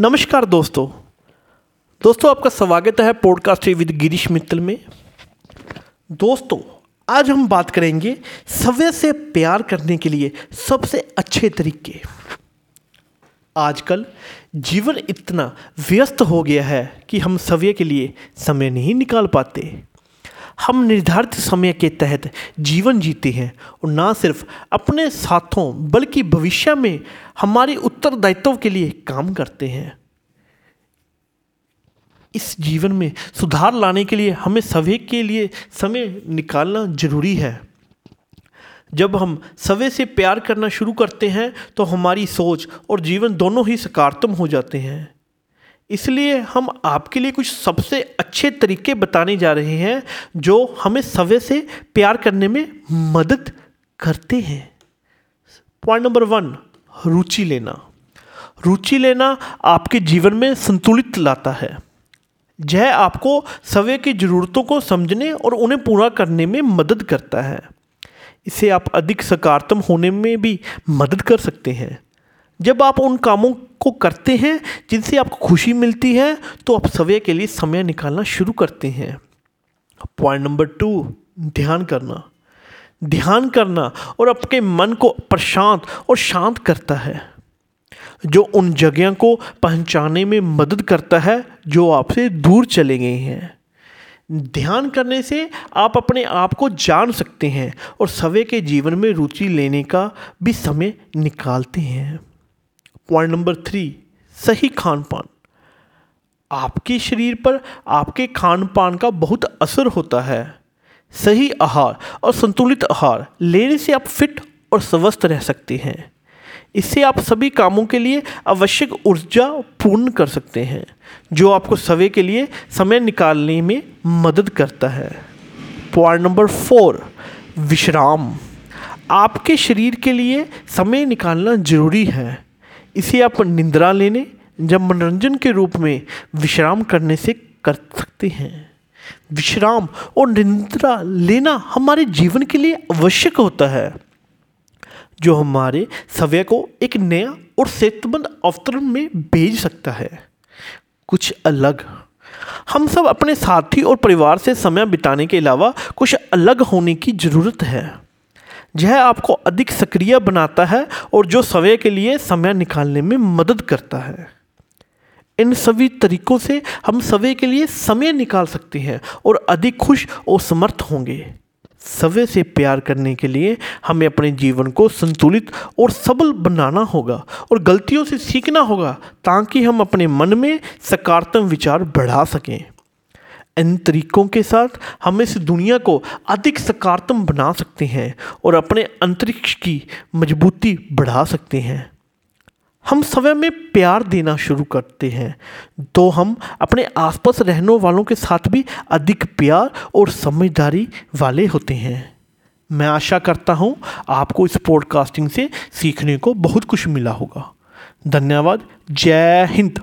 नमस्कार दोस्तों। दोस्तों, आपका स्वागत है पॉडकास्ट विद गिरीश मित्तल में। दोस्तों, आज हम बात करेंगे समय से प्यार करने के लिए सबसे अच्छे तरीके। आजकल जीवन इतना व्यस्त हो गया है कि हम समय के लिए समय नहीं निकाल पाते। हम निर्धारित समय के तहत जीवन जीते हैं और ना सिर्फ़ अपने साथों, बल्कि भविष्य में हमारे उत्तरदायित्व के लिए काम करते हैं। इस जीवन में सुधार लाने के लिए हमें सभी के लिए समय निकालना ज़रूरी है। जब हम सवे से प्यार करना शुरू करते हैं तो हमारी सोच और जीवन दोनों ही सकारात्मक हो जाते हैं। इसलिए हम आपके लिए कुछ सबसे अच्छे तरीके बताने जा रहे हैं, जो हमें समय से प्यार करने में मदद करते हैं। पॉइंट नंबर वन रुचि लेना। रुचि लेना आपके जीवन में संतुलित लाता है। यह आपको समय की ज़रूरतों को समझने और उन्हें पूरा करने में मदद करता है। इसे आप अधिक सकारात्मक होने में भी मदद कर सकते हैं। जब आप उन कामों को करते हैं, जिनसे आपको खुशी मिलती है तो आप समय के लिए समय निकालना शुरू करते हैं। पॉइंट नंबर टू, ध्यान करना। ध्यान करना और आपके मन को प्रशांत और शांत करता है। जो उन जगह को पहचाने में मदद करता है, जो आपसे दूर चले गए हैं। ध्यान करने से आप अपने आप को जान सकते हैं और सवे के जीवन में रुचि लेने का भी समय निकालते हैं। पॉइंट नंबर थ्री, सही खान पान आपके शरीर पर आपके खान पान का बहुत असर होता है। सही आहार और संतुलित आहार, लेने से आप फिट और स्वस्थ रह सकते हैं। इससे आप सभी कामों के लिए आवश्यक ऊर्जा पूर्ण कर सकते हैं, जो आपको सवे के लिए समय निकालने में मदद करता है। पॉइंट नंबर फोर, विश्राम। आपके शरीर के लिए समय निकालना ज़रूरी है। इसे आप निंद्रा लेने, जब मनोरंजन के रूप में विश्राम करने से कर सकते हैं। विश्राम और निंद्रा लेना हमारे जीवन के लिए आवश्यक होता है, जो हमारे समय को एक नया और सेहतमंद अवतरण में भेज सकता है। कुछ अलग। हम सब अपने साथी और परिवार से समय बिताने के अलावा कुछ अलग होने की ज़रूरत है। यह आपको अधिक सक्रिय बनाता है और जो समय के लिए समय निकालने में मदद करता है। इन सभी तरीकों से हम समय के लिए समय निकाल सकते हैं और अधिक खुश और समर्थ होंगे। समय से प्यार करने के लिए हमें अपने जीवन को संतुलित और सबल बनाना होगा और गलतियों से सीखना होगा ताकि हम अपने मन में सकारात्मक विचार बढ़ा सकें। इन तरीकों के साथ हम इस दुनिया को अधिक सकारात्मक बना सकते हैं और अपने अंतरिक्ष की मजबूती बढ़ा सकते हैं। हम समय में प्यार देना शुरू करते हैं तो हम अपने आसपास रहने वालों के साथ भी अधिक प्यार और समझदारी वाले होते हैं। मैं आशा करता हूँ आपको इस पॉडकास्टिंग से सीखने को बहुत कुछ मिला होगा। धन्यवाद। जय हिंद।